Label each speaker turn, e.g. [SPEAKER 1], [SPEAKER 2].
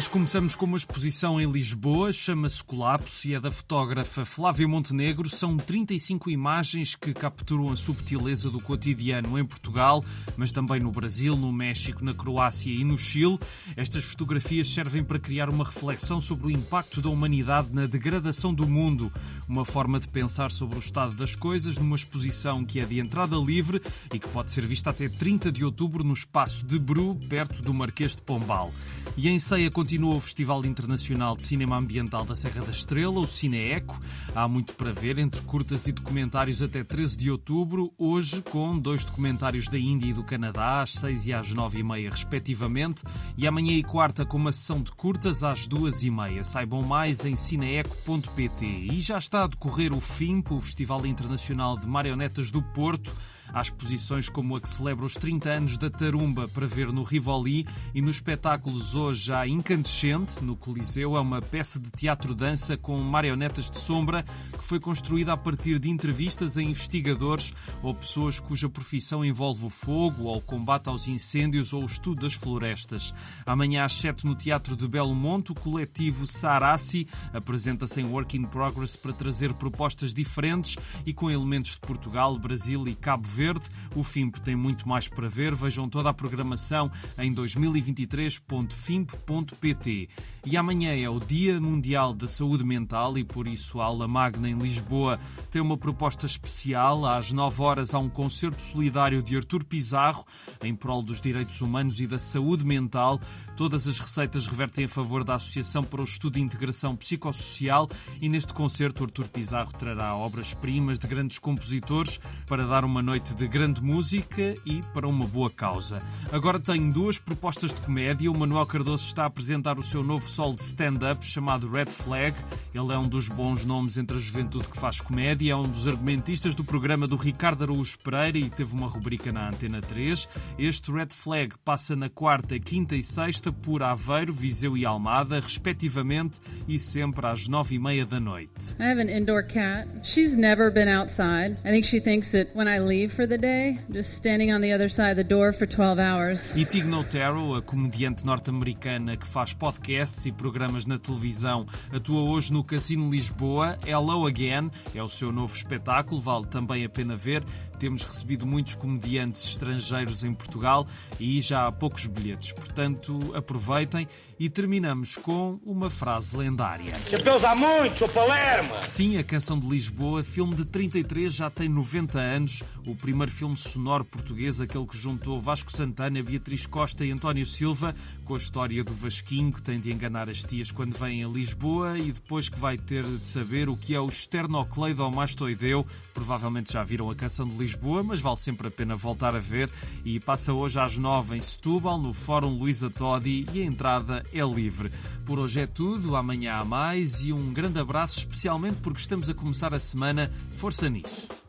[SPEAKER 1] Hoje começamos com uma exposição em Lisboa, chama-se Colapso e é da fotógrafa Flávia Montenegro. São 35 imagens que capturam a subtileza do cotidiano em Portugal, mas também no Brasil, no México, na Croácia e no Chile. Estas fotografias servem para criar uma reflexão sobre o impacto da humanidade na degradação do mundo, uma forma de pensar sobre o estado das coisas numa exposição que é de entrada livre e que pode ser vista até 30 de outubro no espaço de Bru, perto do Marquês de Pombal. E em ceia continua o Festival Internacional de Cinema Ambiental da Serra da Estrela, o Cineeco. Há muito para ver, entre curtas e documentários até 13 de outubro, hoje com dois documentários da Índia e do Canadá, às 6 e às 9 e meia, respectivamente, e amanhã e quarta com uma sessão de curtas às 2 e meia. Saibam mais em cineeco.pt. E já está a decorrer o FIMP, o Festival Internacional de Marionetas do Porto, Há exposições como a que celebra os 30 anos da Tarumba para ver no Rivoli e nos espetáculos hoje há Incandescente, no Coliseu. É uma peça de teatro-dança com marionetas de sombra que foi construída a partir de entrevistas a investigadores ou pessoas cuja profissão envolve o fogo ou o combate aos incêndios ou o estudo das florestas. Amanhã às 7 no Teatro de Belo Monte, o coletivo Sarassi apresenta-se em Work in Progress para trazer propostas diferentes e com elementos de Portugal, Brasil e Cabo Verde Verde. O FIMP tem muito mais para ver. Vejam toda a programação em 2023.fimp.pt. E amanhã é o Dia Mundial da Saúde Mental e por isso a Aula Magna em Lisboa tem uma proposta especial. Às 9 horas há um concerto solidário de Artur Pizarro em prol dos direitos humanos e da saúde mental. Todas as receitas revertem a favor da Associação para o Estudo e Integração Psicossocial e neste concerto Artur Pizarro trará obras-primas de grandes compositores para dar uma noite noite de grande música e para uma boa causa. Agora tenho duas propostas de comédia. O Manuel Cardoso está a apresentar o seu novo solo de stand-up chamado Red Flag. Ele é um dos bons nomes entre a juventude que faz comédia, é um dos argumentistas do programa do Ricardo Araújo Pereira e teve uma rubrica na Antena 3. Este Red Flag passa na quarta, quinta e sexta por Aveiro, Viseu e Almada, respectivamente, e sempre às nove e meia da noite.
[SPEAKER 2] I have an indoor cat. She's never been outside. I think she thinks that when I leave for the day, just standing on the other side of the door for 12 hours.
[SPEAKER 1] E Tig Notaro, a comediante norte-americana que faz podcasts e programas na televisão, atua hoje no Casino Lisboa. Hello Again é o seu novo espetáculo, vale também a pena ver. Temos recebido muitos comediantes estrangeiros em Portugal e já há poucos bilhetes, portanto aproveitem e terminamos com uma frase lendária.
[SPEAKER 3] Chapéus há muito, Palermo!
[SPEAKER 1] Sim, a Canção de Lisboa, filme de 33, já tem 90 anos, o primeiro filme sonoro português, aquele que juntou Vasco Santana, Beatriz Costa e António Silva, com a história do Vasquinho, que tem de enganar as tias quando vem a Lisboa e depois que vai ter de saber o que é o esternocleidomastoideu. Provavelmente já viram a Canção de Lisboa mas vale sempre a pena voltar a ver e passa hoje às nove em Setúbal, no Fórum Luísa Todi e a entrada é livre. Por hoje é tudo, amanhã há mais e um grande abraço, especialmente porque estamos a começar a semana. Força nisso!